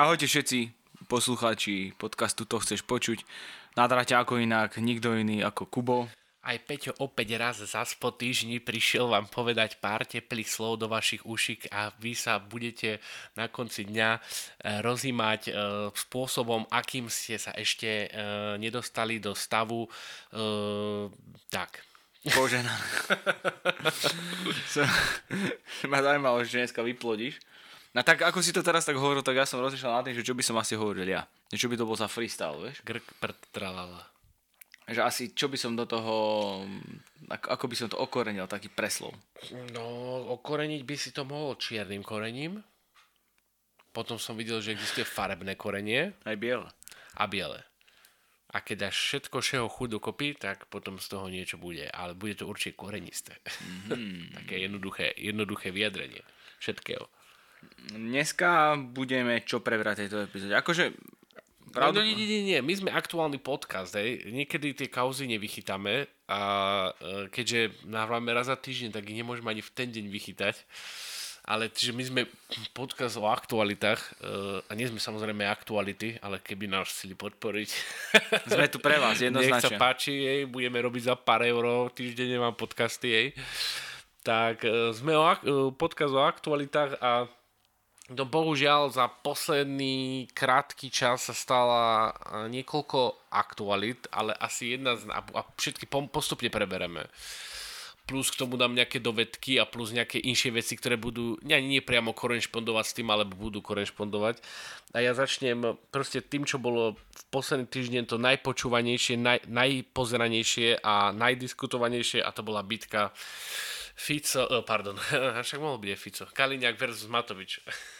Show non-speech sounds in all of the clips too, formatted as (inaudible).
Ahojte všetci poslucháči podcastu To chceš počuť. Na drate ako inak, nikto iný ako Kubo. Aj Peťo opäť raz za po týždni prišiel vám povedať pár teplých slov do vašich ušik a vy sa budete na konci dňa e, rozímať e, spôsobom, akým ste sa ešte e, nedostali do stavu. Tak. Požená. (laughs) (laughs) (laughs) ma zaujímalo, že dneska vyplodíš. No tak ako si to teraz tak hovoril, tak ja som rozmýšľal nad tým, že čo by som asi hovoril ja. Čo by to bol za freestyle, vieš? Grk, prd, tralala že asi čo by som do toho, ako, ako by som to okorenil, taký preslov. No, okoreniť by si to mohol čiernym korením. Potom som videl, že existuje farebné korenie. Aj biele. A biele. A keď dáš všetko všeho chudu kopy, tak potom z toho niečo bude. Ale bude to určite korenisté. Mm-hmm. (laughs) Také jednoduché, jednoduché vyjadrenie všetkého. Dneska budeme čo prebrať tejto epizóde. Akože Pravdu... No, nie, nie, nie, my sme aktuálny podcast, hej. Niekedy tie kauzy nevychytáme a e, keďže nahrávame raz za týždeň, tak ich nemôžeme ani v ten deň vychytať. Ale čiže my sme podcast o aktualitách uh, a nie sme samozrejme aktuality, ale keby nás chceli podporiť. (laughs) Sme tu pre vás, jednoznačne. Nech sa páči, jej, budeme robiť za pár eur, týždeň mám podcasty, jej. Tak uh, sme o, podcast o aktualitách a No bohužiaľ za posledný krátky čas sa stala niekoľko aktualit, ale asi jedna z... a všetky postupne prebereme. Plus k tomu dám nejaké dovedky a plus nejaké inšie veci, ktoré budú nie, nie priamo korešpondovať s tým, ale budú korešpondovať. A ja začnem proste tým, čo bolo v posledný týždeň to najpočúvanejšie, naj, najpozeranejšie a najdiskutovanejšie a to bola bitka Fico, eh, pardon, (laughs) však mohol byť Fico, Kaliňák versus Matovič. (laughs)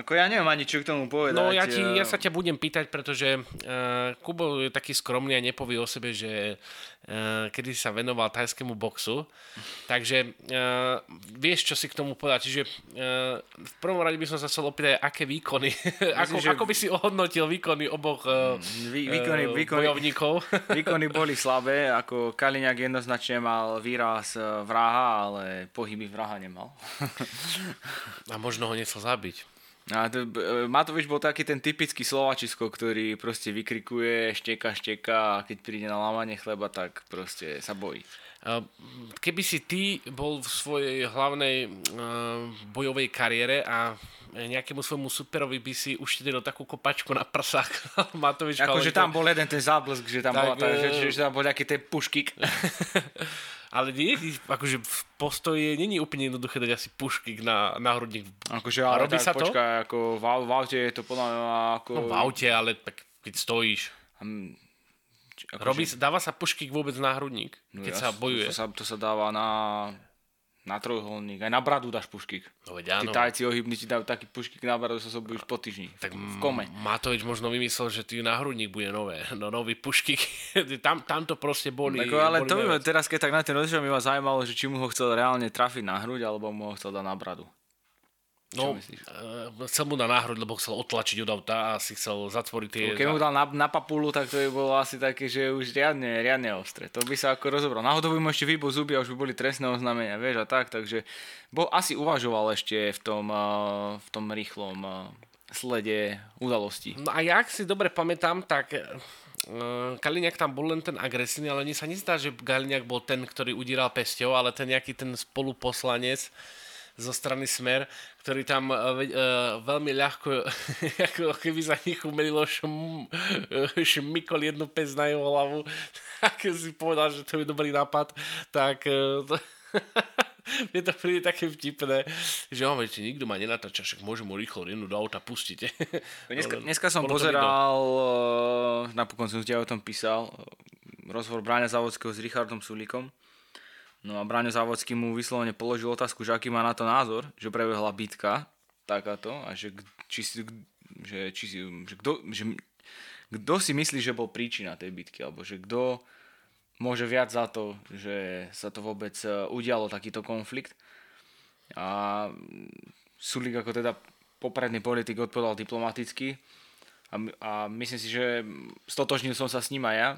Ako ja neviem ani čo k tomu povedať. No ja, ti, ja sa ťa budem pýtať, pretože uh, Kubo je taký skromný a nepovie o sebe, že uh, kedy sa venoval tajskému boxu. Takže uh, vieš, čo si k tomu povedať. Čiže uh, v prvom rade by som sa chcel opýtať, aké výkony, Myslím, ako, že... ako by si ohodnotil výkony oboch uh, Vý, výkony, výkony, bojovníkov. (laughs) (laughs) výkony boli slabé, ako Kaliňák jednoznačne mal výraz vraha, ale pohyby vraha nemal. a možno ho nechcel zabiť. A to, e, Matovič bol taký ten typický Slovačisko, ktorý proste vykrikuje, šteka, šteka a keď príde na lámanie chleba, tak proste sa bojí. Keby si ty bol v svojej hlavnej uh, bojovej kariére a nejakému svojmu superovi by si uštedil takú kopačku na prsách (laughs) Matovič. Akože tam bol jeden ten záblesk, že tam, tak, bola tá, že, že tam bol nejaký ten puškik. (laughs) Ale nie, akože v postoji není úplne jednoduché dať asi pušky na, na hrudník. Akože, ale robí tak, sa počkaj, to? ako v, v aute je to podľa mňa ako... No v aute, ale tak keď stojíš. Um, akože... Robí, dáva sa pušky vôbec na hrudník, no, keď ja, sa bojuje? To sa, to sa dáva na na trojuholník, aj na bradu dáš puškík. No veď áno. Tí tajci ohybní ti dajú taký puškík na bradu, sa sobojíš po týždni. Tak v kome. Matovič možno vymyslel, že ty na hrudník bude nové, (laughs) no nový puškík. (laughs) tam, tam to proste boli. Tako, ale boli to by teraz, keď tak na ten rozdiel mi ma zaujímalo, že či mu ho chcel reálne trafiť na hruď, alebo mu ho chcel dať na bradu. No, uh, chcel mu dať náhrod, lebo chcel otlačiť od auta a si chcel zatvoriť tie... Keď mu dal na, na papulu, tak to by bolo asi také, že už riadne, riadne ostré. To by sa ako rozobral. Náhodou by mu ešte výbol zuby a už by boli trestné oznámenia, vieš, a tak, takže bol, asi uvažoval ešte v tom, uh, v tom rýchlom uh, slede udalostí. No a ja, ak si dobre pamätám, tak Kaliňák tam bol len ten agresívny, ale mne sa nezdá, že Kaliňák bol ten, ktorý udíral pesťou, ale ten nejaký ten spoluposlanec, zo strany Smer, ktorý tam uh, uh, veľmi ľahko, (laughs) ako keby za nich umelilo šm, šmykol jednu pes na jeho hlavu, (laughs) tak si povedal, že to je dobrý nápad, tak uh, to, (laughs) mne to príde také vtipné, že on či nikto ma nenatáča, však môžem mu rýchlo rinúť do auta, pustite. Dneska, dneska som pozeral, napokon som ti o tom písal, rozhovor Bráňa Závodského s Richardom Sulíkom No a Braňo Závodský mu vyslovene položil otázku, že aký má na to názor, že prebehla bitka takáto a že, či si, že, či si, že, kto, že kto si myslí, že bol príčina tej bitky, alebo že kto môže viac za to, že sa to vôbec e, udialo takýto konflikt. A Sulik ako teda popredný politik odpovedal diplomaticky a, a myslím si, že stotožnil som sa s ním aj ja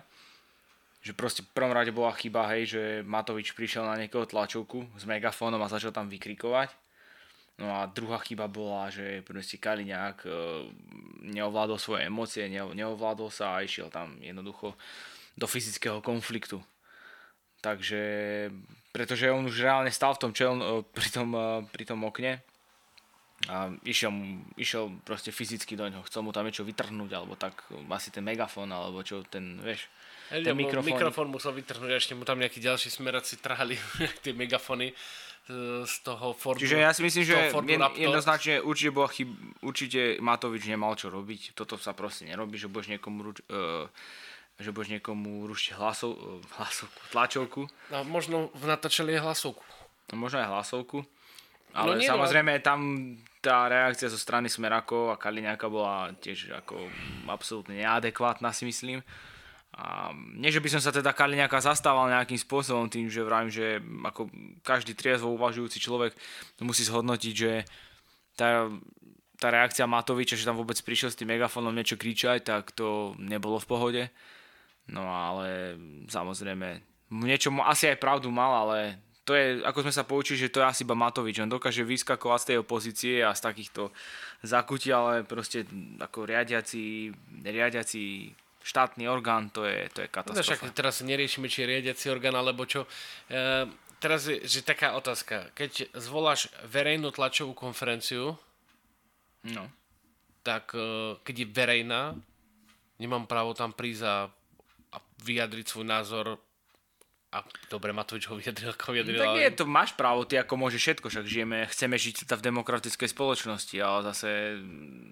že proste v prvom rade bola chyba, hej, že Matovič prišiel na niekoho tlačovku s megafónom a začal tam vykrikovať. No a druhá chyba bola, že proste Kaliňák e, neovládol svoje emócie, neovládol sa a išiel tam jednoducho do fyzického konfliktu. Takže, pretože on už reálne stal v tom čel, e, pri, tom, e, pri tom okne a išiel, išiel proste fyzicky do ňoho, chcel mu tam niečo vytrhnúť, alebo tak asi ten megafón, alebo čo, ten, vieš, ten mikrofón. mikrofón musel vytrhnúť, ešte mu tam nejakí ďalší smeraci trhali (laughs) tie megafóny E, z toho Fordu. Čiže ja si myslím, že jednoznačne určite, bola chyb, určite Matovič nemal čo robiť. Toto sa proste nerobí, že budeš niekomu ruč, uh, že budeš niekomu rušiť hlasov, uh, hlasovku, tlačovku. No, možno natáčali aj hlasovku. No, možno aj hlasovku. Ale no, nie, samozrejme tam tá reakcia zo strany Smerakov a Kaliňáka bola tiež ako absolútne neadekvátna si myslím. A nie, že by som sa teda Kaliňáka zastával nejakým spôsobom tým, že vravím, že ako každý triezvo uvažujúci človek musí zhodnotiť, že tá, tá reakcia Matoviča, že tam vôbec prišiel s tým megafónom niečo kričať, tak to nebolo v pohode. No ale samozrejme, niečo asi aj pravdu mal, ale to je, ako sme sa poučili, že to je asi iba Matovič. On dokáže vyskakovať z tej opozície a z takýchto zakutí, ale proste ako riadiaci, riadiaci štátny orgán, to je, to je no, katastrofa. však teraz neriešime, či je riadiaci orgán, alebo čo. E, teraz je že taká otázka. Keď zvoláš verejnú tlačovú konferenciu, no. tak e, keď je verejná, nemám právo tam prísť a, a vyjadriť svoj názor a dobre, Matovič ho vyjadril, ako vyjadril. No, tak nie, to máš právo, ty ako môže všetko, však žijeme, chceme žiť v demokratickej spoločnosti, ale zase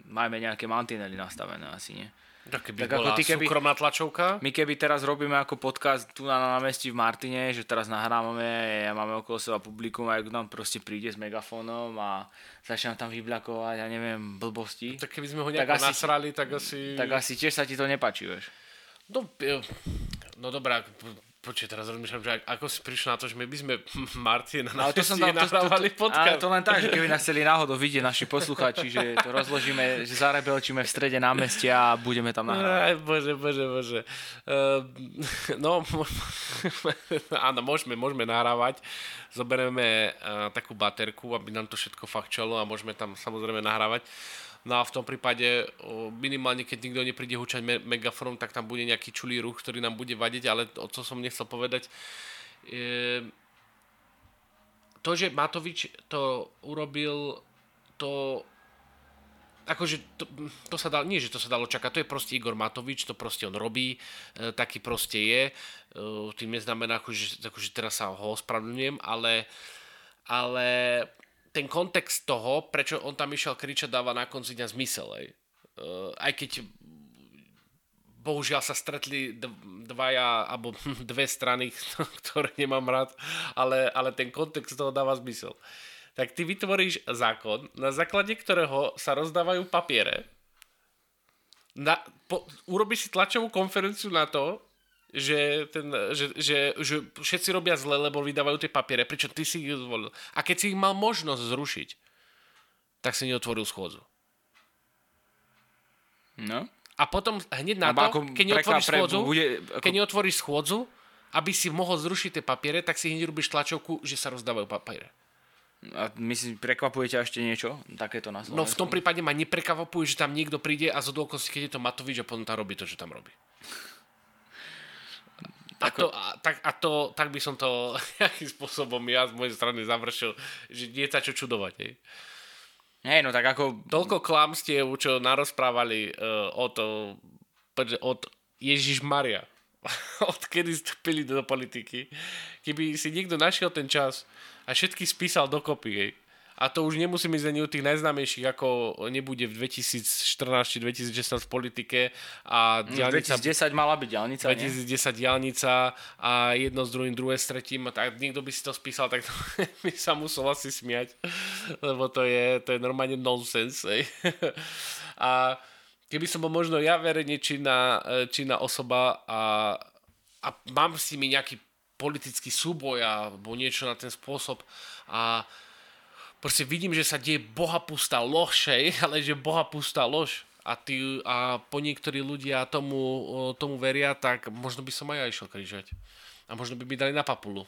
máme nejaké mantinely nastavené asi, nie? Tak keby tak bola ako ty, keby, súkromná tlačovka? My keby teraz robíme ako podcast tu na námestí v Martine, že teraz nahrávame, ja máme okolo seba publikum a nám proste príde s megafónom a začne tam vybľakovať, ja neviem, blbosti. Tak keby sme ho nejako tak asi, nasrali, tak asi... Tak asi tiež sa ti to nepáči, vieš. No, no dobrá, Počkej, teraz rozmýšľam, že ako si prišiel na to, že my by sme (laughs) Martin na to som tam, nahrávali to, to, podcast. Ale to len tak, že keby nás chceli náhodou vidieť naši posluchači, že to rozložíme, že zarebelčíme v strede námestia a budeme tam nahrávať. Aj, bože, bože, bože. Uh, (laughs) no, (laughs) áno, môžeme, môžeme nahrávať. Zoberieme uh, takú baterku, aby nám to všetko fakčalo a môžeme tam samozrejme nahrávať. No a v tom prípade minimálne, keď nikto nepríde hučať me- megafónom, tak tam bude nejaký čulý ruch, ktorý nám bude vadiť, ale o co som nechcel povedať, je, to, že Matovič to urobil, to akože to, to sa dalo, nie, že to sa dalo čakať, to je proste Igor Matovič, to proste on robí, e, taký proste je, e, tým neznamená, akože, akože teraz sa ho ospravedlňujem, ale, ale ten kontext toho, prečo on tam išiel kričať, dáva na konci dňa zmysel. Aj, Uh, aj keď bohužiaľ sa stretli dvaja, alebo (laughs) dve strany, (laughs) ktoré nemám rád, ale, ale ten kontext toho dáva zmysel. Tak ty vytvoríš zákon, na základe ktorého sa rozdávajú papiere, na, po, urobíš si tlačovú konferenciu na to, že, ten, že, že, že všetci robia zle, lebo vydávajú tie papiere, pričom ty si ich zvolil. A keď si ich mal možnosť zrušiť, tak si neotvoril schôdzu. No. A potom hneď na to, keď neotvoríš schôdzu, bude, ako... keď neotvoríš schôdzu, aby si mohol zrušiť tie papiere, tak si hneď robíš tlačovku, že sa rozdávajú papiere. A myslím, prekvapuje ťa ešte niečo takéto na Slovensku? No v tom prípade ma neprekvapuje, že tam niekto príde a zo keď je to Matovič a potom tam robí to, čo tam robí. A, to, a, tak, a to, tak by som to (laughs) nejakým spôsobom ja z mojej strany završil, že nie sa čo čudovať. Hej. Hej, no tak ako... Toľko klamstiev, čo narozprávali uh, od, od Ježiš Maria. (laughs) Odkedy vstúpili do politiky. Keby si niekto našiel ten čas a všetky spísal dokopy, hej, a to už nemusím ísť ani u tých najznámejších, ako nebude v 2014 2016 v politike. A mm, diálnica, 2010 mala byť diálnica, 2010 nie? diálnica a jedno s druhým, druhé s tretím. Tak niekto by si to spísal, tak to (laughs) by sa musel asi smiať, lebo to je, to je normálne nonsens. (laughs) a keby som bol možno ja verejne činná, činná osoba a, a mám s nimi nejaký politický súboj alebo niečo na ten spôsob a proste vidím, že sa deje bohapustá lož, (laughs) ale že bohapustá lož a, ty, a po niektorí ľudia tomu, tomu veria, tak možno by som aj ja išiel križať. A možno by mi dali na papulu.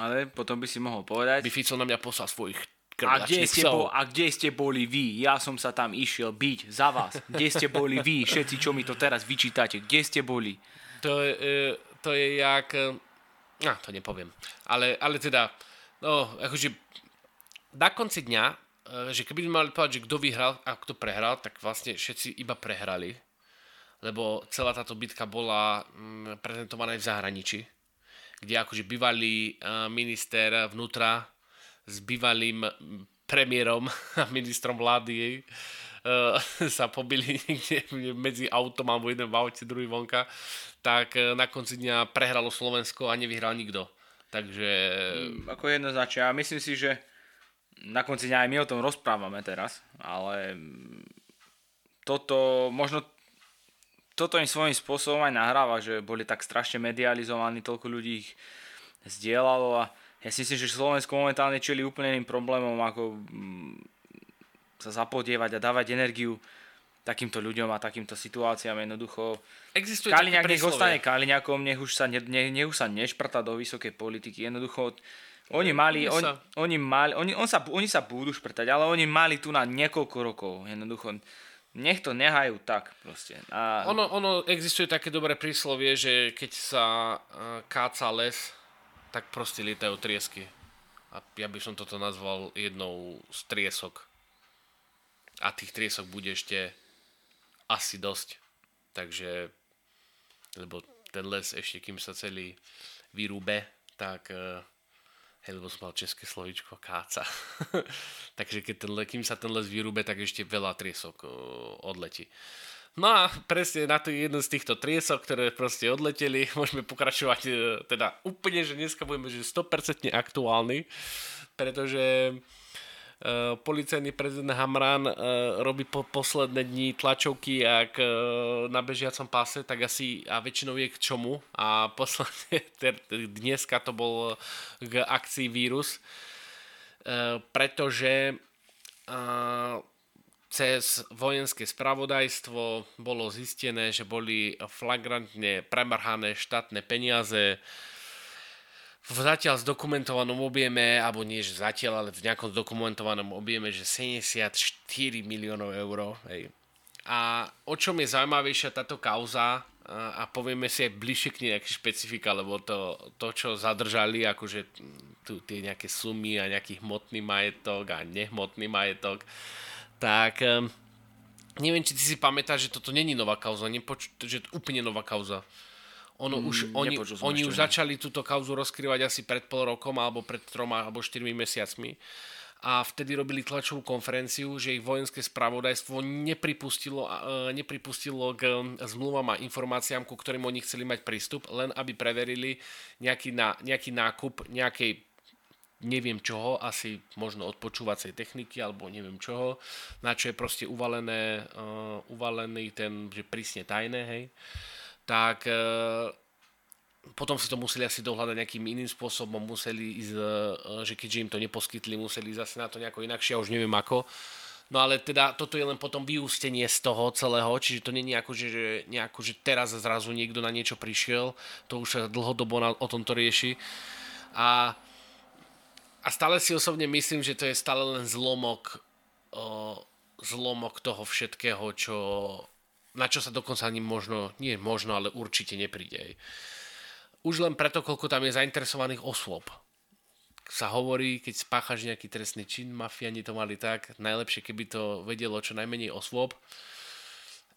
Ale potom by si mohol povedať... By Fico na mňa poslal svojich a kde, ste bol, a kde ste boli vy? Ja som sa tam išiel byť za vás. Kde ste boli vy? Všetci, čo mi to teraz vyčítate. Kde ste boli? To je, e, to je jak... No, to nepoviem. Ale, ale teda, no, akože na konci dňa, e, že keby mali povedať, že kto vyhral a kto prehral, tak vlastne všetci iba prehrali. Lebo celá táto bitka bola mm, prezentovaná aj v zahraničí, kde akože bývalý minister vnútra s bývalým premiérom (laughs) a ministrom vlády uh, (laughs) sa pobili niekde medzi autom alebo jeden v aute, druhý vonka, tak na konci dňa prehralo Slovensko a nevyhral nikto. Takže... Mm, ako jednoznačne. Ja myslím si, že na konci dňa aj my o tom rozprávame teraz, ale toto možno toto im svojím spôsobom aj nahráva, že boli tak strašne medializovaní, toľko ľudí ich zdieľalo a ja si myslím, že Slovensko momentálne čeli úplne iným problémom, ako mm, sa zapodievať a dávať energiu takýmto ľuďom a takýmto situáciám jednoducho. Existuje Kaliňák nech ostane Kaliňakom, nech už sa, ne, ne, nech už sa nešprta do vysokej politiky. Jednoducho oni mali, on, oni, mali oni, on sa, oni sa budú šprtať, ale oni mali tu na niekoľko rokov. Jednoducho nech to nehajú tak proste. A... Ono, ono existuje také dobré príslovie, že keď sa uh, káca les, tak proste lietajú triesky. A ja by som toto nazval jednou z triesok. A tých triesok bude ešte asi dosť. Takže, lebo ten les ešte, kým sa celý vyrúbe, tak uh, hej, lebo som mal české slovičko káca. (laughs) Takže keď ten, kým sa ten les vyrúbe, tak ešte veľa triesok odletí. No a presne na to jednu z týchto triesok, ktoré proste odleteli, (laughs) môžeme pokračovať e, teda úplne, že dneska budeme že 100% aktuálny, pretože Uh, policajný prezident Hamran uh, robí po posledné dni tlačovky ak uh, na bežiacom páse, tak asi a väčšinou je k čomu. A posledne (laughs) dneska to bol k akcii vírus, pretože cez vojenské spravodajstvo bolo zistené, že boli flagrantne premrhané štátne peniaze v zatiaľ zdokumentovanom objeme, alebo nie že zatiaľ, ale v nejakom zdokumentovanom objeme, že 74 miliónov eur. Hej. A o čom je zaujímavejšia táto kauza, a povieme si aj bližšie k nej nejaké špecifika, lebo to, to čo zadržali, akože tu tie nejaké sumy a nejaký hmotný majetok a nehmotný majetok, tak neviem, či ty si pamätáš, že toto není nová kauza, nepoč- že to úplne nová kauza. Ono mm, už, oni, oni už začali túto kauzu rozkrývať asi pred pol rokom, alebo pred troma, alebo štyrmi mesiacmi. A vtedy robili tlačovú konferenciu, že ich vojenské spravodajstvo nepripustilo, uh, nepripustilo k um, zmluvám a informáciám, ku ktorým oni chceli mať prístup, len aby preverili nejaký, na, nejaký nákup nejakej neviem čoho, asi možno odpočúvacej techniky alebo neviem čoho, na čo je proste uvalené, uh, uvalený ten, že prísne tajné, hej, tak uh, potom si to museli asi dohľadať nejakým iným spôsobom, museli ísť, uh, že keďže im to neposkytli, museli zase na to nejako inakšie, ja už neviem ako. No ale teda toto je len potom vyústenie z toho celého, čiže to nie je ako, že, nejako, že teraz zrazu niekto na niečo prišiel, to už sa dlhodobo na, o tomto rieši. A a stále si osobne myslím, že to je stále len zlomok, o, zlomok toho všetkého, čo, na čo sa dokonca ani možno, nie možno, ale určite nepríde. Už len preto, koľko tam je zainteresovaných osôb. Sa hovorí, keď spáchaš nejaký trestný čin, mafiani to mali tak, najlepšie, keby to vedelo čo najmenej osôb.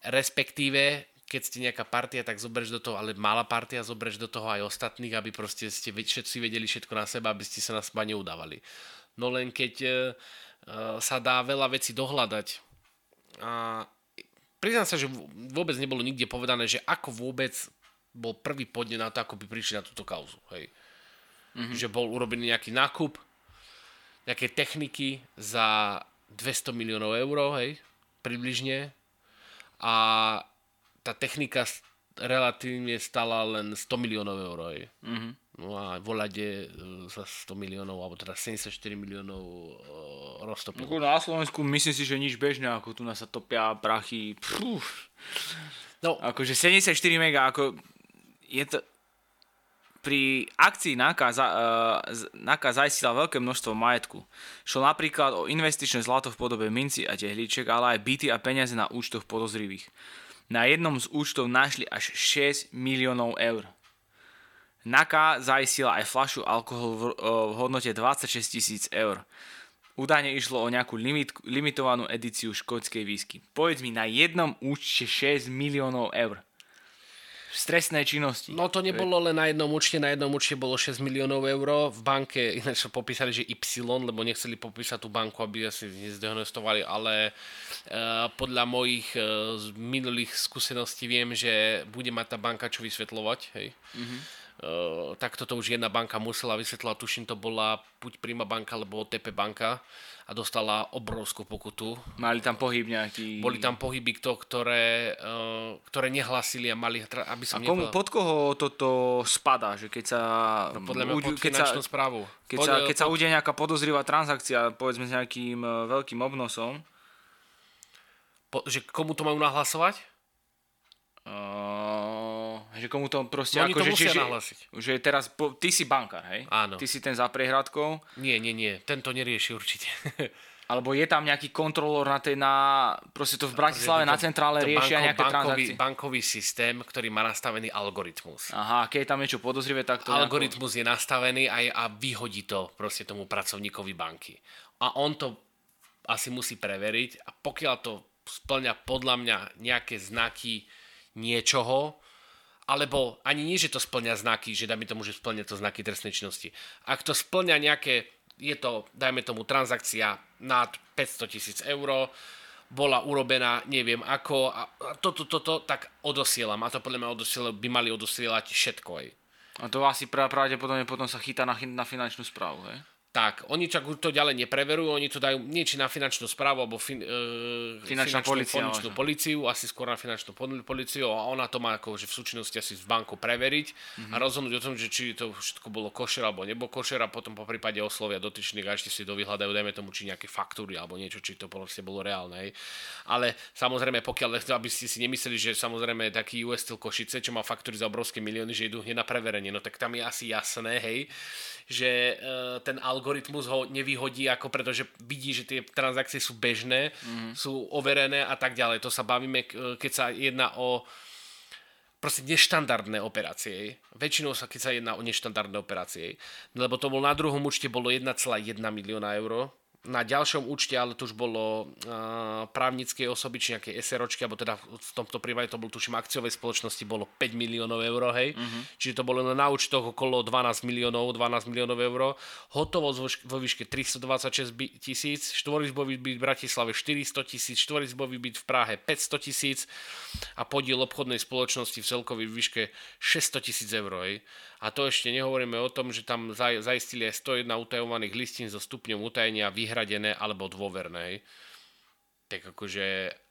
Respektíve, keď ste nejaká partia, tak zoberieš do toho, ale malá partia, zoberieš do toho aj ostatných, aby proste ste všetci vedeli všetko na seba, aby ste sa na seba neudávali. No len keď uh, sa dá veľa vecí dohľadať a priznám sa, že vôbec nebolo nikde povedané, že ako vôbec bol prvý podne na to, ako by prišli na túto kauzu. Hej. Mm-hmm. Že bol urobený nejaký nákup, nejaké techniky za 200 miliónov eur, hej, približne. A tá technika relatívne stala len 100 miliónov eur. Mm-hmm. No a volade za 100 miliónov, alebo teda 74 miliónov uh, roztopilo. Na Slovensku myslím si, že nič bežné, ako tu nás sa topia prachy. Pfú. No. Akože 74 mega, ako je to... pri akcii NAKA, za, uh, NAKA zajistila veľké množstvo majetku. Šlo napríklad o investičné zlato v podobe minci a tehlíček, ale aj byty a peniaze na účtoch podozrivých. Na jednom z účtov našli až 6 miliónov eur. NAKA zaistila aj flašu alkohol v, uh, v hodnote 26 tisíc eur. Údajne išlo o nejakú limit, limitovanú edíciu škótskej výsky. Povedz mi, na jednom účte 6 miliónov eur stresnej činnosti. No to nebolo len na jednom účte, na jednom účte bolo 6 miliónov eur, v banke ináč popísali, že Y, lebo nechceli popísať tú banku, aby asi nezdehonestovali, ale uh, podľa mojich uh, minulých skúseností viem, že bude mať tá banka čo vysvetľovať, hej. Mm-hmm. Uh, tak toto už jedna banka musela vysvetľovať, tuším to bola buď Prima banka, alebo TP banka a dostala obrovskú pokutu. Mali tam pohyb nejaký... Boli tam pohyby, to, ktoré, uh, ktoré nehlasili a mali... Aby som a komu, nepovedal... pod koho toto spada? Že keď sa... No, podľa mňa pod keď sa, správu. Keď, pod, sa, keď pod... sa udeje nejaká podozrivá transakcia, povedzme s nejakým veľkým obnosom. Po, že komu to majú nahlasovať? Uh, že komu to proste... No, ako, to že, musia že, nahlasiť. Že teraz, po, ty si bankár, hej? Áno. Ty si ten za prehradkou. Nie, nie, nie, tento nerieši určite. (laughs) Alebo je tam nejaký kontrolór na tej, na, proste to v Bratislave to, na centrále riešia banko, nejaké bankový, transakcie? Bankový systém, ktorý má nastavený algoritmus. Aha, keď je tam niečo podozrivé, tak to... Algoritmus nejako... je nastavený aj a vyhodí to proste tomu pracovníkovi banky. A on to asi musí preveriť a pokiaľ to splňa podľa mňa nejaké znaky niečoho, alebo ani nie, že to splňa znaky, že dajme tomu, že splňa to znaky trestnej činnosti. Ak to splňa nejaké, je to, dajme tomu, transakcia nad 500 tisíc eur, bola urobená, neviem ako, a toto, toto, tak odosielam. A to podľa mňa odosiela, by mali odosielať všetko. Aj. A to asi pravdepodobne potom sa chytá na, na finančnú správu, hej? Tak, oni čak to ďalej nepreverujú, oni to dajú nie či na finančnú správu, alebo fin, e, finančnú, policia, finančnú policiu, asi skôr na finančnú policiu a ona to má ako, že v súčinnosti asi v banku preveriť mm-hmm. a mhm. rozhodnúť o tom, že či to všetko bolo košer alebo nebo košer a potom po prípade oslovia dotyčných a ešte si dovyhľadajú, dajme tomu, či nejaké faktúry alebo niečo, či to proste bolo reálne. Hej. Ale samozrejme, pokiaľ, (laughs) aby ste si nemysleli, že samozrejme taký US Steel Košice, čo má faktúry za obrovské milióny, že idú hneď na preverenie, no tak tam je asi jasné, hej, že uh, ten algoritmus ho nevyhodí, ako pretože vidí, že tie transakcie sú bežné, mm. sú overené a tak ďalej. To sa bavíme, keď sa jedná o proste neštandardné operácie. Väčšinou sa, keď sa jedná o neštandardné operácie. Lebo to bol na druhom účte bolo 1,1 milióna eur na ďalšom účte, ale to už bolo uh, právnickej osoby, či nejakej SROčky, alebo teda v tomto prípade to bol tuším akciovej spoločnosti, bolo 5 miliónov eur, hej. Uh-huh. Čiže to bolo na účtoch okolo 12 miliónov, 12 miliónov eur. Hotovosť vo výške 326 tisíc, štvorizbový byt v Bratislave 400 tisíc, štvorizbový byt v Prahe 500 tisíc a podiel obchodnej spoločnosti v celkovej výške 600 tisíc eur, hej. A to ešte nehovoríme o tom, že tam zaistili aj 101 utajovaných listín so stupňom utajenia vyhradené alebo dôverné. Tak akože,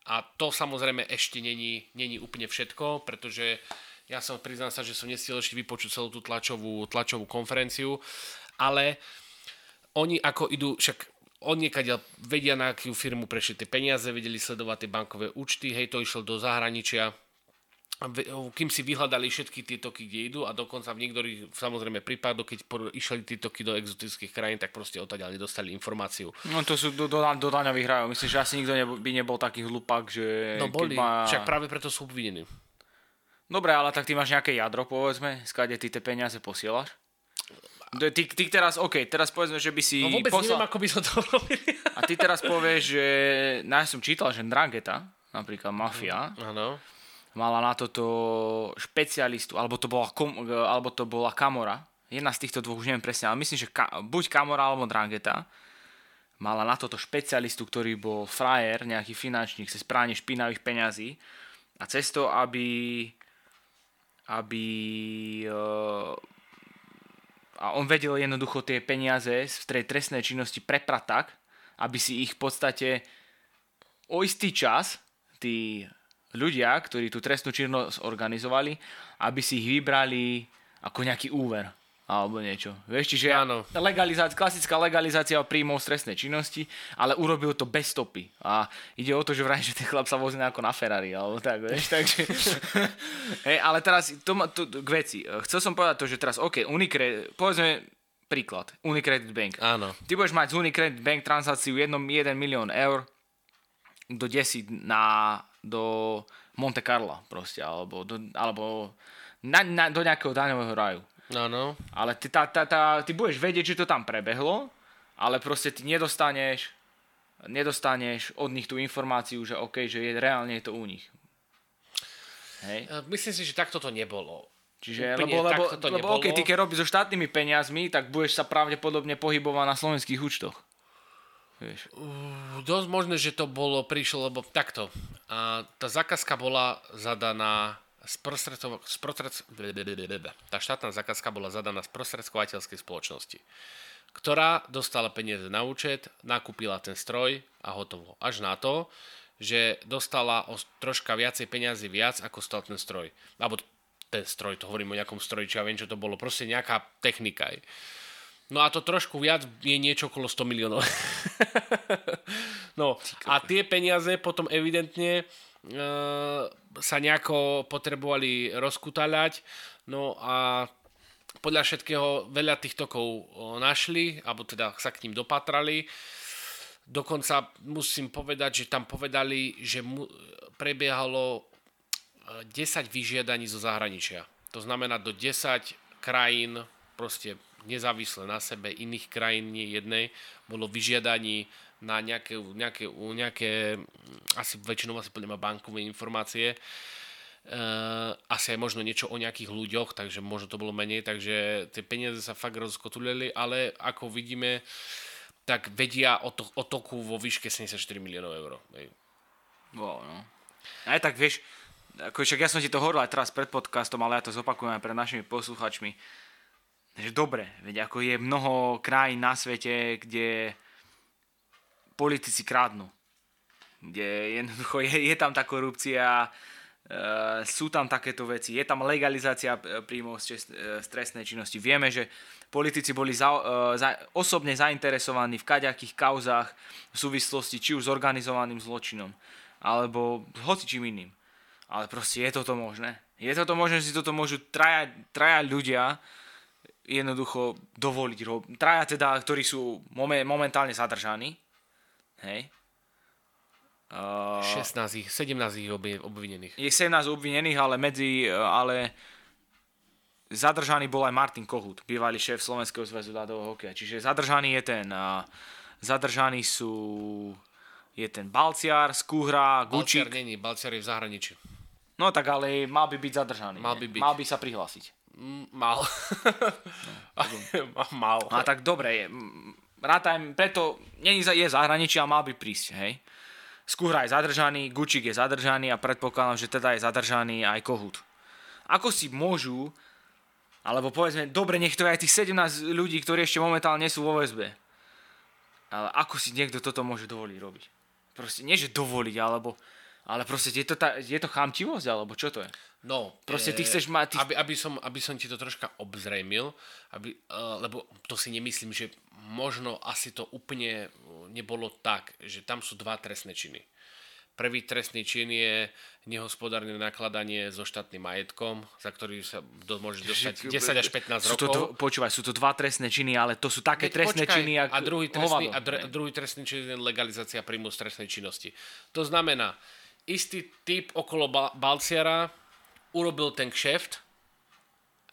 a to samozrejme ešte není, není úplne všetko, pretože ja som priznám sa, že som nestiel ešte vypočuť celú tú tlačovú, tlačovú konferenciu, ale oni ako idú, však oni vedia na akú firmu prešli tie peniaze, vedeli sledovať tie bankové účty, hej, to išlo do zahraničia, kým si vyhľadali všetky tie toky, kde idú a dokonca v niektorých samozrejme prípadoch, keď išli tie toky do exotických krajín, tak proste odtiaľ nedostali informáciu. No to sú do, do, do daňových rajov. Myslím, že asi nikto by nebol taký hlupák, že... No boli, má... však práve preto sú obvinení. Dobre, ale tak ty máš nejaké jadro, povedzme, skade ty tie peniaze posielaš? Ty, ty teraz, OK, teraz povedzme, že by si... No vôbec poslal... neviem, ako by som to robil. A ty teraz povieš, že... No ja som čítal, že Drangeta, napríklad Mafia, Áno mala na toto špecialistu, alebo to bola, kom, alebo to bola Kamora, jedna z týchto dvoch, už neviem presne, ale myslím, že ka, buď Kamora alebo Drangeta, mala na toto špecialistu, ktorý bol frajer, nejaký finančník, cez spráne špinavých peňazí. A cez to, aby aby uh, a on vedel jednoducho tie peniaze z tej trestnej činnosti preprať tak, aby si ich v podstate o istý čas tí ľudia, ktorí tú trestnú činnosť organizovali, aby si ich vybrali ako nejaký úver. alebo niečo. Vieš, čiže Áno. legalizácia, klasická legalizácia príjmov stresnej činnosti, ale urobil to bez stopy. A ide o to, že vraj, že ten chlap sa vozí ako na Ferrari, alebo tak, vieš, (laughs) takže... Hej, ale teraz, to, ma- to, k veci. Chcel som povedať to, že teraz, OK, Unicredit, povedzme príklad, Unicredit Bank. Áno. Ty budeš mať z Unicredit Bank transakciu 1, 1 milión eur do 10 na, do Monte Carla proste, alebo, do, alebo na, na, do nejakého daňového raju. Áno. Ale ty, tá, tá, tá, ty budeš vedieť, že to tam prebehlo, ale proste ty nedostaneš, nedostaneš od nich tú informáciu, že OK, že je, reálne je to u nich. Hej. Myslím si, že takto to nebolo. Čiže, Úplne lebo, lebo, lebo nebolo. OK, ty keď robíš so štátnymi peniazmi, tak budeš sa pravdepodobne pohybovať na slovenských účtoch. Vieš. Dosť možné, že to bolo, prišlo, lebo takto. A tá zákazka bola zadaná sprostredko- sprostred- tá štátna zákazka bola zadaná sprostredkovateľskej spoločnosti, ktorá dostala peniaze na účet, nakúpila ten stroj a hotovo. Až na to, že dostala o troška viacej peniazy viac, ako stal ten stroj. Alebo ten stroj, to hovorím o nejakom stroji, či ja viem, čo to bolo. Proste nejaká technika. aj. No a to trošku viac je niečo okolo 100 miliónov. (laughs) no a tie peniaze potom evidentne e, sa nejako potrebovali rozkutaľať. No a podľa všetkého veľa tých tokov našli, alebo teda sa k ním dopatrali. Dokonca musím povedať, že tam povedali, že mu, prebiehalo e, 10 vyžiadaní zo zahraničia. To znamená do 10 krajín, proste nezávisle na sebe, iných krajín, nie jednej, bolo vyžiadaní na nejaké, nejaké, nejaké asi väčšinou asi podľa bankové informácie, Uh, asi aj možno niečo o nejakých ľuďoch, takže možno to bolo menej, takže tie peniaze sa fakt rozkotulili, ale ako vidíme, tak vedia o, to, o toku vo výške 74 miliónov eur. Wow, no. Aj tak vieš, ako však ja som ti to hovoril aj teraz pred podcastom, ale ja to zopakujem aj pred našimi posluchačmi, že dobre, veď ako je mnoho krajín na svete, kde politici krádnu. Kde jednoducho je, je tam tá korupcia, Uh, sú tam takéto veci, je tam legalizácia e, príjmov z čest, uh, stresnej činnosti. Vieme, že politici boli za, uh, za, osobne zainteresovaní v kaďakých kauzách v súvislosti či už s organizovaným zločinom, alebo hocičím iným. Ale proste je toto možné. Je toto možné, že si toto môžu traja, traja ľudia jednoducho dovoliť. Rob- traja teda, ktorí sú momen, momentálne zadržaní. Hej. Uh, 16 ich, 17 ich obvi- obvinených. je 17 obvinených, ale medzi, ale zadržaný bol aj Martin Kohut, bývalý šéf Slovenského zväzu ľadového hokeja. Čiže zadržaný je ten, a zadržaní sú je ten Balciar, Skúhra, Balciar Gučík. není, Balciar je v zahraničí. No tak ale mal by byť zadržaný. Mal by byť. Mal by sa prihlásiť. Mal. (laughs) mal. No a tak dobre, je, mm, rátaj, preto není, za- je zahraničí a mal by prísť, hej. Skúhra je zadržaný, Gučík je zadržaný a predpokladám, že teda je zadržaný aj Kohut. Ako si môžu, alebo povedzme, dobre, nech to je aj tých 17 ľudí, ktorí ešte momentálne sú vo väzbe. Ale ako si niekto toto môže dovoliť robiť? Proste nie, že dovoliť, alebo... Ale proste je to, tá, je to chamtivosť, alebo čo to je? No, Proste ty eh, chceš mať- ty- Aby, aby, som, aby som ti to troška obzrejmil, aby, uh, lebo to si nemyslím, že možno asi to úplne nebolo tak, že tam sú dva trestné činy. Prvý trestný čin je nehospodárne nakladanie so štátnym majetkom, za ktorý sa do, môže dostať 10 až 15 sú rokov. To, to, počúvaj, sú to dva trestné činy, ale to sú také Veď trestné počkaj, činy, jak a druhý trestný, hovado. a, dr- druhý trestný čin je legalizácia príjmu z trestnej činnosti. To znamená, istý typ okolo ba- Balciara urobil ten kšeft,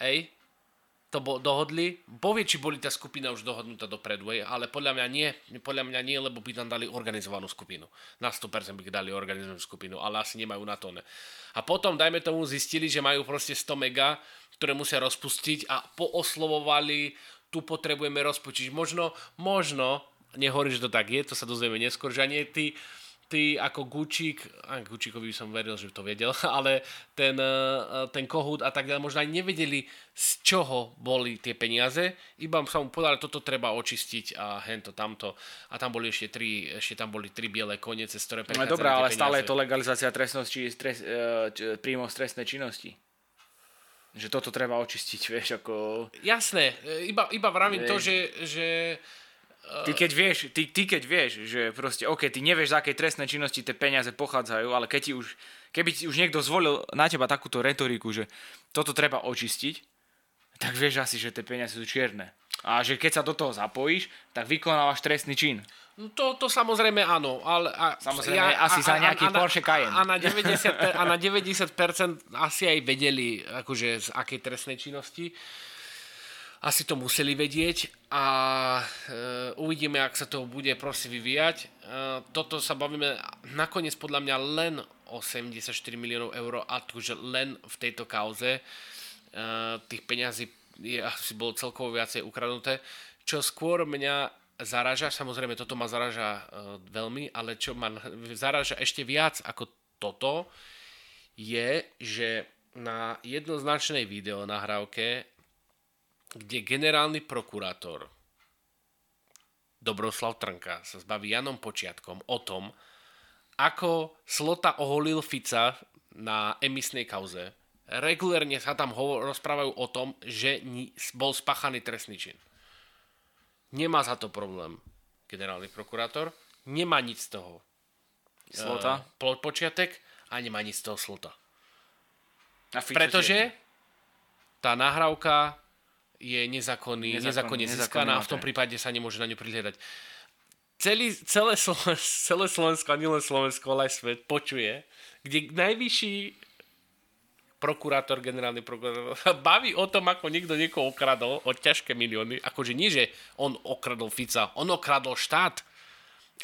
ej, to bo, dohodli, povie, či boli tá skupina už dohodnutá dopredu, ej, ale podľa mňa nie, podľa mňa nie, lebo by tam dali organizovanú skupinu. Na 100% by dali organizovanú skupinu, ale asi nemajú na to, ne. A potom, dajme tomu, zistili, že majú proste 100 mega, ktoré musia rozpustiť a pooslovovali, tu potrebujeme rozpustiť. Možno, možno, nehovorím, že to tak je, to sa dozvieme neskôr, že ani ty, ty ako Gučík, a Gučíkovi by som veril, že to vedel, (laughs) ale ten, eh, ten Kohút a tak ďalej, možno aj nevedeli, z čoho boli tie peniaze, iba sa mu povedali, toto treba očistiť a hento, tamto. A tam boli ešte tri, ešte tam boli tri biele kone, cez ktoré No prechádzali dobré, ale stále je peniaze. to legalizácia trestnosti, stres, e, č- príjmov z trestnej činnosti. že toto treba očistiť, (laughs) vieš, ako... Jasné, iba, iba vravím to, že, že Ty keď vieš, ty, ty keď vieš, že proste, OK, ty nevieš, z akej trestnej činnosti tie peniaze pochádzajú, ale keď ti už, keby ti už niekto zvolil na teba takúto retoriku, že toto treba očistiť, tak vieš asi, že tie peniaze sú čierne. A že keď sa do toho zapojíš, tak vykonávaš trestný čin. No to, to samozrejme áno, ale... A, samozrejme ja, asi a, za nejaký a, a, Porsche Cayenne. A na 90%, a na 90% asi aj vedeli, akože z akej trestnej činnosti asi to museli vedieť a e, uvidíme, ak sa to bude proste vyvíjať. E, toto sa bavíme nakoniec podľa mňa len 84 miliónov eur a že len v tejto kauze e, tých peňazí je, asi bolo celkovo viacej ukradnuté. Čo skôr mňa zaraža, samozrejme toto ma zaraža e, veľmi, ale čo ma zaraža ešte viac ako toto, je, že na jednoznačnej videonahrávke kde generálny prokurátor Dobroslav Trnka sa zbaví Janom Počiatkom o tom, ako Slota oholil Fica na emisnej kauze. Regulérne sa tam ho- rozprávajú o tom, že bol spáchaný trestný čin. Nemá za to problém generálny prokurátor, nemá nič z toho. Slota? E, počiatek a nemá nič z toho Slota. Pretože tá nahrávka je nezákonný, nezákonne získaná a v tom prípade sa nemôže na ňu prihľadať. Celý, celé, Slovensko, (laughs) celé Slovensko, a nielen Slovensko, ale aj svet počuje, kde najvyšší prokurátor, generálny prokurátor (laughs) baví o tom, ako niekto niekoho okradol o ťažké milióny. Akože nie, že on okradol Fica, on okradol štát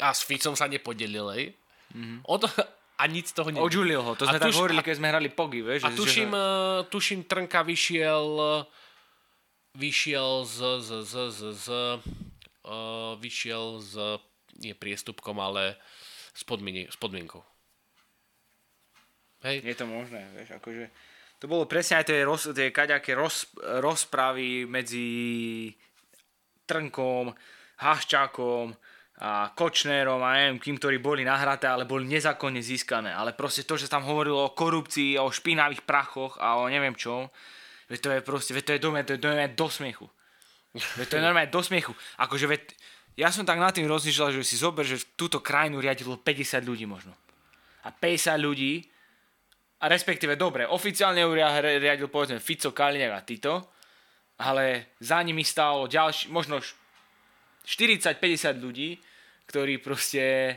a s Ficom sa nepodelil. Mm-hmm. O to, a nic z toho nie. Odžulil ho, to sme a tak tuš, hovorili, keď sme hrali Pogy, vieš. A tuším, že... uh, tuším Trnka vyšiel uh, vyšiel z, z, z, z, z uh, vyšiel z, nie priestupkom, ale s, podmien- s podmienkou. Hej. Je to možné, vieš, akože to bolo presne aj tie, roz, tie kaďaké roz, rozpravy medzi Trnkom, Haščákom a Kočnerom a neviem kým, ktorí boli nahraté, ale boli nezákonne získané. Ale proste to, že tam hovorilo o korupcii, o špinavých prachoch a o neviem čom, Veď to je proste, veď to je, dome, to je dome do smiechu. (laughs) Veď to je normálne do smiechu. Akože veď, ja som tak nad tým rozmýšľal, že si zober, že túto krajinu riadilo 50 ľudí možno. A 50 ľudí, a respektíve dobre, oficiálne ju riadil povedzme Fico, Kaliňák a Tito, ale za nimi stálo ďalší, možno 40-50 ľudí, ktorí proste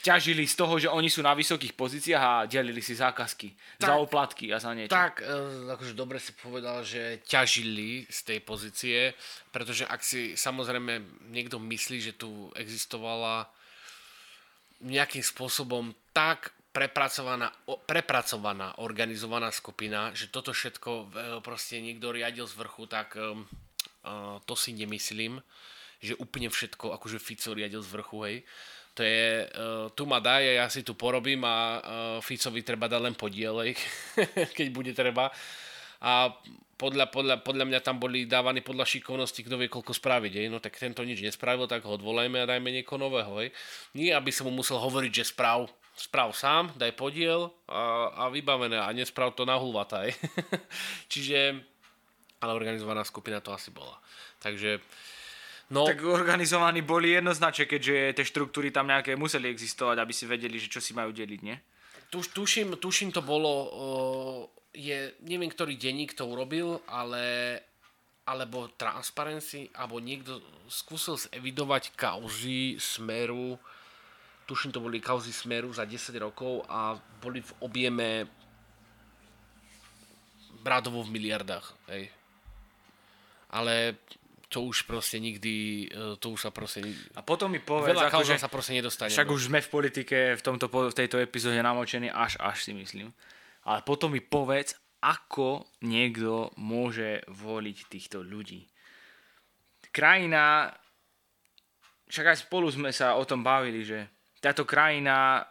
ťažili z toho, že oni sú na vysokých pozíciách a delili si zákazky tak, za oplatky a za niečo. Tak, e, akože dobre si povedal, že ťažili z tej pozície, pretože ak si samozrejme niekto myslí, že tu existovala nejakým spôsobom tak prepracovaná, prepracovaná organizovaná skupina, že toto všetko e, proste niekto riadil z vrchu, tak uh, to si nemyslím, že úplne všetko akože Fico riadil z vrchu, hej to je, uh, tu ma daj, ja si tu porobím a uh, Ficovi treba dať len podielej, (laughs) keď bude treba. A podľa, podľa, podľa mňa tam boli dávaní podľa šikovnosti, kto vie koľko spraviť. Ej. No tak tento nič nespravil, tak ho odvolajme a dajme niekoho nového. Ej. Nie, aby som mu musel hovoriť, že sprav, sprav sám, daj podiel a, a vybavené a nesprav to na hulvata. (laughs) Čiže, ale organizovaná skupina to asi bola. Takže No, tak organizovaní boli jednoznačne, keďže tie štruktúry tam nejaké museli existovať, aby si vedeli, že čo si majú deliť, nie? Tuš, tuším, tuším to bolo, uh, je, neviem, ktorý denník to urobil, ale alebo Transparency, alebo niekto skúsil zevidovať kauzy Smeru, tuším, to boli kauzy Smeru za 10 rokov a boli v objeme bradovo v miliardách, hej. Ale to už proste nikdy, e, to už sa proste. A potom mi povedz, Veľa ako, že sa proste nedostane. Však už sme v politike v, tomto, v tejto epizóde namočení až až si myslím. Ale potom mi povedz, ako niekto môže voliť týchto ľudí. Krajina, však aj spolu sme sa o tom bavili, že táto krajina,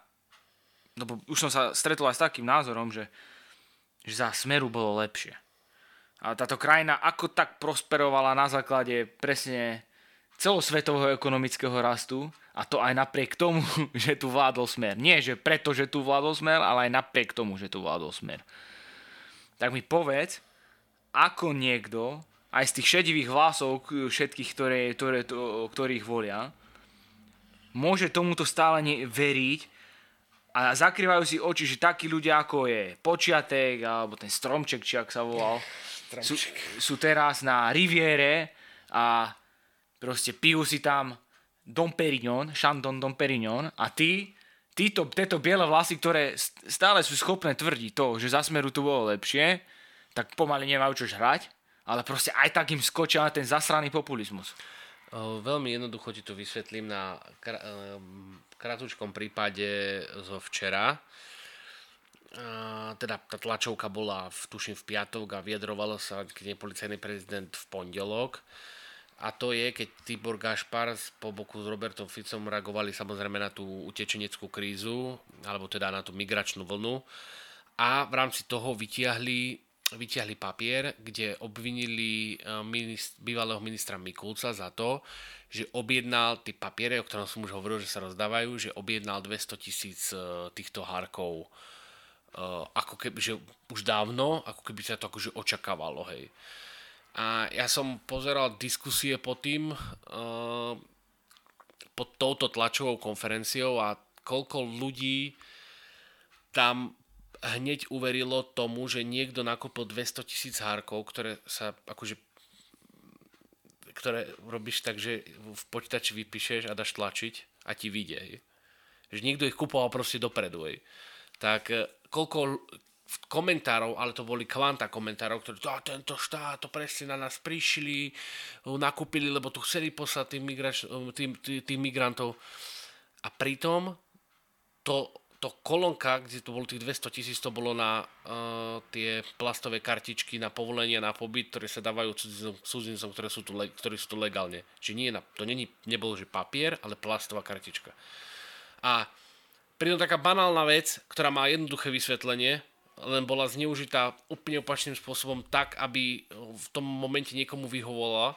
no už som sa stretol aj s takým názorom, že, že za smeru bolo lepšie a táto krajina ako tak prosperovala na základe presne celosvetového ekonomického rastu a to aj napriek tomu, (laughs) že tu vládol smer. Nie, že preto, že tu vládol smer, ale aj napriek tomu, že tu vládol smer. Tak mi povedz, ako niekto, aj z tých šedivých hlasov všetkých, ktoré, ktoré, to, ktorých volia, môže tomuto stále veriť a zakrývajú si oči, že takí ľudia ako je Počiatek, alebo ten Stromček, či ak sa volal, sú, sú teraz na Riviere a proste pijú si tam Dom Perignon, Chandon Dom Perignon a ty, títo, tieto biele vlasy, ktoré stále sú schopné tvrdiť to, že za smeru tu bolo lepšie, tak pomaly nemajú čo žrať, ale proste aj tak im skočia na ten zasraný populizmus. O, veľmi jednoducho ti to vysvetlím na kr- kratučkom prípade zo včera. Teda tá tlačovka bola, v, tuším, v piatok a vyjadrovalo sa, keď je policajný prezident v pondelok. A to je, keď Tibor Gašpar po boku s Robertom Ficom reagovali samozrejme na tú utečeneckú krízu, alebo teda na tú migračnú vlnu. A v rámci toho vytiahli, vytiahli papier, kde obvinili minist, bývalého ministra Mikulca za to, že objednal tie papiere, o ktorom som už hovoril, že sa rozdávajú, že objednal 200 tisíc týchto hárkov ako keby, že už dávno, ako keby sa to akože očakávalo, hej. A ja som pozeral diskusie pod tým, uh, pod touto tlačovou konferenciou a koľko ľudí tam hneď uverilo tomu, že niekto nakúpil 200 tisíc hárkov, ktoré sa akože ktoré robíš tak, že v počítači vypíšeš a dáš tlačiť a ti vyjde. Že niekto ich kupoval proste dopredu. Hej. Tak koľko komentárov, ale to boli kvanta komentárov, ktorí to, tento štát, to presne na nás prišli, nakúpili, lebo tu chceli poslať tých, migrač, tých, tých, tých migrantov. A pritom to, to kolónka, kde to bolo tých 200 tisíc, to bolo na uh, tie plastové kartičky na povolenie na pobyt, ktoré sa dávajú cudzincom, ktoré sú tu, ktorí sú tu legálne. Čiže nie, to není, nebolo, že papier, ale plastová kartička. A Pritom taká banálna vec, ktorá má jednoduché vysvetlenie, len bola zneužitá úplne opačným spôsobom tak, aby v tom momente niekomu vyhovovala.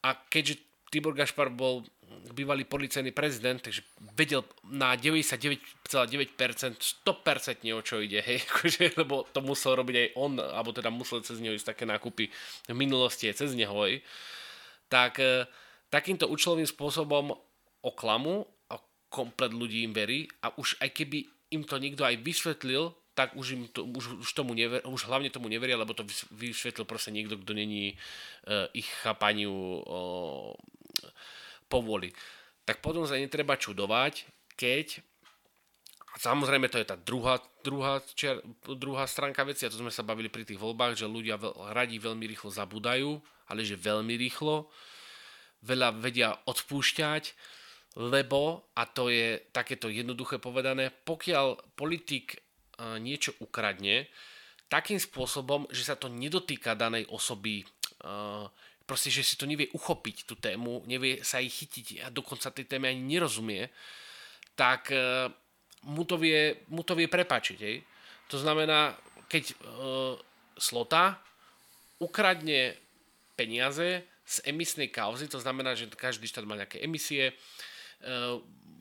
A keďže Tibor Gašpar bol bývalý policajný prezident, takže vedel na 99,9% 100% o čo ide, hej, (laughs) akože, lebo to musel robiť aj on, alebo teda musel cez neho ísť také nákupy v minulosti aj cez neho, hej. Tak e, takýmto účelovým spôsobom oklamu komplet ľudí im verí a už aj keby im to niekto aj vysvetlil, tak už, im to, už, už, tomu never, už hlavne tomu neveria, lebo to vysvetlil proste niekto, kto není uh, ich chápaniu uh, povoli. Tak potom sa netreba čudovať, keď Samozrejme, to je tá druhá, druhá, čiar, druhá stránka veci, a to sme sa bavili pri tých voľbách, že ľudia veľ, radi veľmi rýchlo zabudajú, ale že veľmi rýchlo, veľa vedia odpúšťať, lebo, a to je takéto jednoduché povedané, pokiaľ politik e, niečo ukradne, takým spôsobom, že sa to nedotýka danej osoby, e, proste, že si to nevie uchopiť tú tému, nevie sa jej chytiť a dokonca tej téme ani nerozumie, tak e, mu to vie, mu to vie prepačiť. Hej? To znamená, keď slota ukradne peniaze z emisnej kauzy, to znamená, že každý štát má nejaké emisie,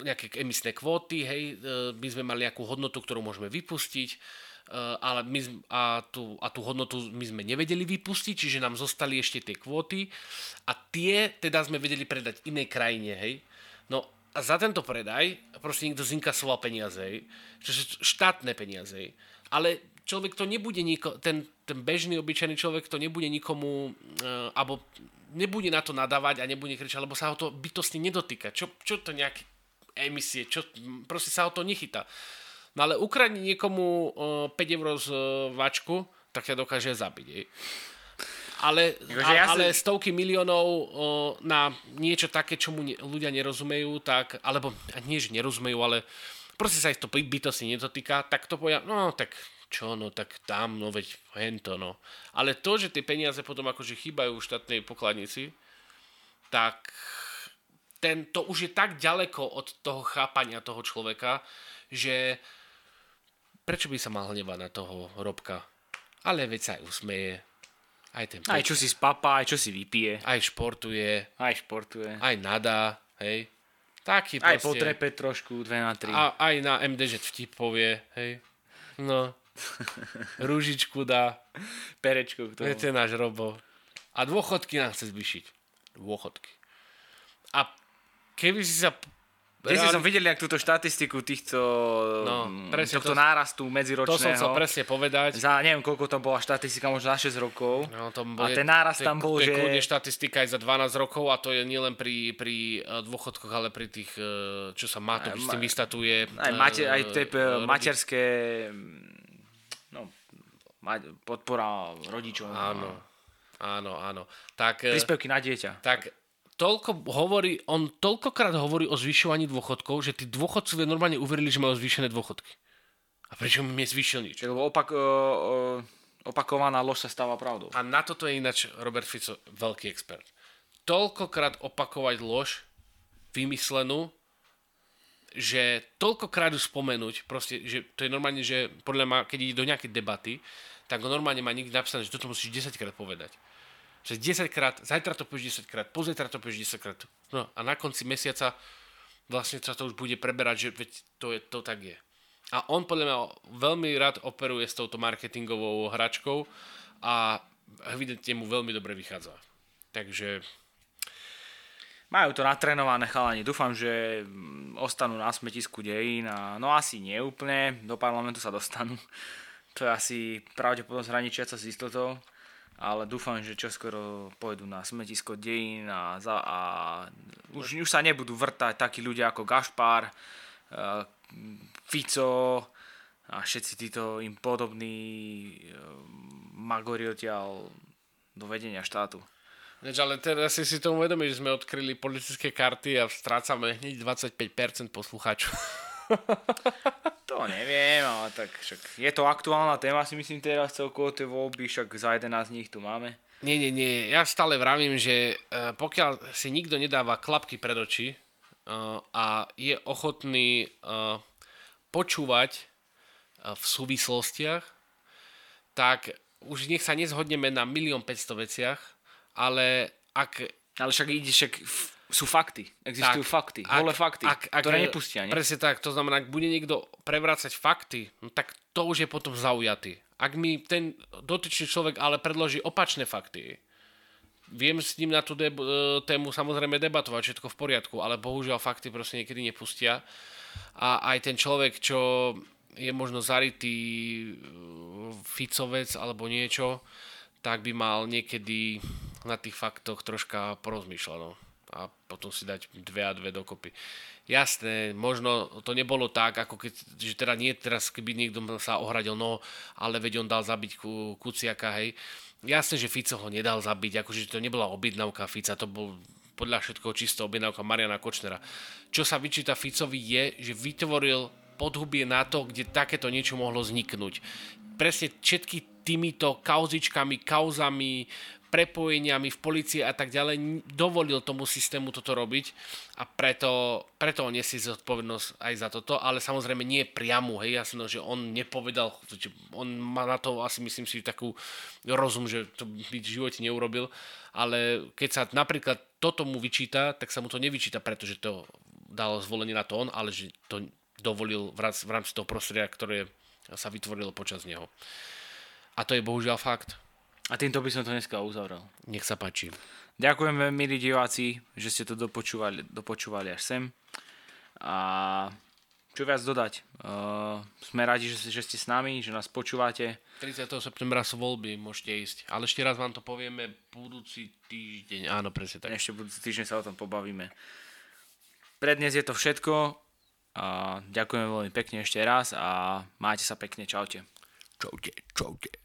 nejaké emisné kvóty, hej, eh, my sme mali nejakú hodnotu, ktorú môžeme vypustiť, eh, ale my, a, tú, a tú hodnotu my sme nevedeli vypustiť, čiže nám zostali ešte tie kvóty a tie teda sme vedeli predať inej krajine, hej. No a za tento predaj proste niekto zinkasoval peniaze, hej, čiže štátne peniaze. Ale človek to nebude niko, ten, ten bežný, obyčajný človek to nebude nikomu, alebo nebude na to nadávať a nebude kričať, lebo sa ho to bytostne nedotýka. Čo, čo to nejaké emisie, čo, proste sa ho to nechytá. No ale ukradni niekomu uh, 5 eur z uh, vačku, tak ťa dokáže zabiť. Jej. Ale, a, ja ale si... stovky miliónov uh, na niečo také, čo mu ne, ľudia nerozumejú, tak, alebo nie, že nerozumejú, ale proste sa ich to bytostne nedotýka, tak to povedia, no tak čo, no tak tam, no veď hento, no. Ale to, že tie peniaze potom akože chýbajú v štátnej pokladnici, tak ten, to už je tak ďaleko od toho chápania toho človeka, že prečo by sa mal hnevať na toho robka? Ale veď sa aj usmeje. Aj, ten aj čo si spapá, aj čo si vypije. Aj športuje. Aj športuje. Aj nadá, hej. Taký aj proste. potrepe trošku, dve na tri. A aj na MDŽ vtip povie, hej. No, Rúžičku dá. Perečko. To je ten náš Robo. A dôchodky nám chce zvyšiť. Dôchodky. A keby si sa reálne... som videl nejak túto štatistiku týchto, no, mm, presne, tohto to, nárastu medziročného. To som chcel presne povedať. Za neviem, koľko to bola štatistika, možno na 6 rokov. No, to a ten nárast tam bol, že... je štatistika aj za 12 rokov a to je nielen pri, pri e, dôchodkoch, ale pri tých, e, čo sa má, to s tým vystatuje. Aj, mate, aj tie materské mm, podpora rodičov. Áno, áno, áno. Tak, Príspevky na dieťa. Tak toľko hovorí, on toľkokrát hovorí o zvyšovaní dôchodkov, že tí dôchodcovia normálne uverili, že majú zvýšené dôchodky. A prečo mi nezvýšil nič? Lebo opak, uh, uh, opakovaná lož sa stáva pravdou. A na toto je ináč Robert Fico veľký expert. Toľkokrát opakovať lož vymyslenú, že toľkokrát ju spomenúť, proste, že to je normálne, že podľa ma, keď ide do nejakej debaty, tak normálne má niekde napísané, že toto musíš 10 krát povedať. Že 10 krát, zajtra to povieš 10 krát, pozajtra to povieš 10 krát. No a na konci mesiaca vlastne sa to už bude preberať, že veď to, je, to tak je. A on podľa mňa veľmi rád operuje s touto marketingovou hračkou a evidentne mu veľmi dobre vychádza. Takže... Majú to natrenované chalani. Dúfam, že ostanú na smetisku dejín a no asi nie úplne. Do parlamentu sa dostanú. (laughs) To je asi pravdepodobnosť hraničiaca s istotou ale dúfam, že čoskoro pôjdu na smetisko dejín a, za, a už, už sa nebudú vrtať takí ľudia ako Gašpar, uh, Fico a všetci títo im podobní uh, magori do vedenia štátu. Než, ale teraz si si to uvedomí, že sme odkryli politické karty a strácame hneď 25% poslucháčov. (laughs) To neviem, ale tak však je to aktuálna téma si myslím teraz celkovo tie voľby, však za 11 z nich tu máme. Nie, nie, nie, ja stále vravím, že e, pokiaľ si nikto nedáva klapky pred oči e, a je ochotný e, počúvať v súvislostiach, tak už nech sa nezhodneme na milión 500 veciach, ale ak... Ale však ide však sú fakty. Existujú tak, fakty. Ak, holé fakty, ak, ak, ktoré nepustia. Nie? Presne tak. To znamená, ak bude niekto prevrácať fakty, no tak to už je potom zaujatý. Ak mi ten dotyčný človek ale predloží opačné fakty, viem s ním na tú deb- e, tému samozrejme debatovať, všetko v poriadku, ale bohužiaľ fakty proste niekedy nepustia. A aj ten človek, čo je možno zarytý e, Ficovec alebo niečo, tak by mal niekedy na tých faktoch troška porozmýšľať. No a potom si dať dve a dve dokopy. Jasné, možno to nebolo tak, ako keď, že teda nie teraz, keby niekto sa ohradil, no, ale veď on dal zabiť ku, Kuciaka, hej. Jasné, že Fico ho nedal zabiť, akože to nebola objednávka Fica, to bol podľa všetkoho čisto objednávka Mariana Kočnera. Čo sa vyčíta Ficovi je, že vytvoril podhubie na to, kde takéto niečo mohlo vzniknúť. Presne všetky týmito kauzičkami, kauzami, prepojeniami v policii a tak ďalej dovolil tomu systému toto robiť a preto, preto on nesie zodpovednosť aj za toto, ale samozrejme nie priamu, hej, jasno, že on nepovedal, on má na to asi myslím si takú rozum, že to by v živote neurobil, ale keď sa napríklad toto mu vyčíta, tak sa mu to nevyčíta, pretože to dal zvolenie na to on, ale že to dovolil v rámci, toho prostredia, ktoré sa vytvorilo počas neho. A to je bohužiaľ fakt. A týmto by som to dneska uzavrel. Nech sa páči. Ďakujem, milí diváci, že ste to dopočúvali, dopočúvali až sem. A čo viac dodať? Uh, sme radi, že, že ste s nami, že nás počúvate. 30. septembra sú voľby, môžete ísť. Ale ešte raz vám to povieme budúci týždeň. Áno, presne tak. Ešte budúci týždeň sa o tom pobavíme. Pre dnes je to všetko. A ďakujem veľmi pekne ešte raz a máte sa pekne. Čaute. Čaute, čaute.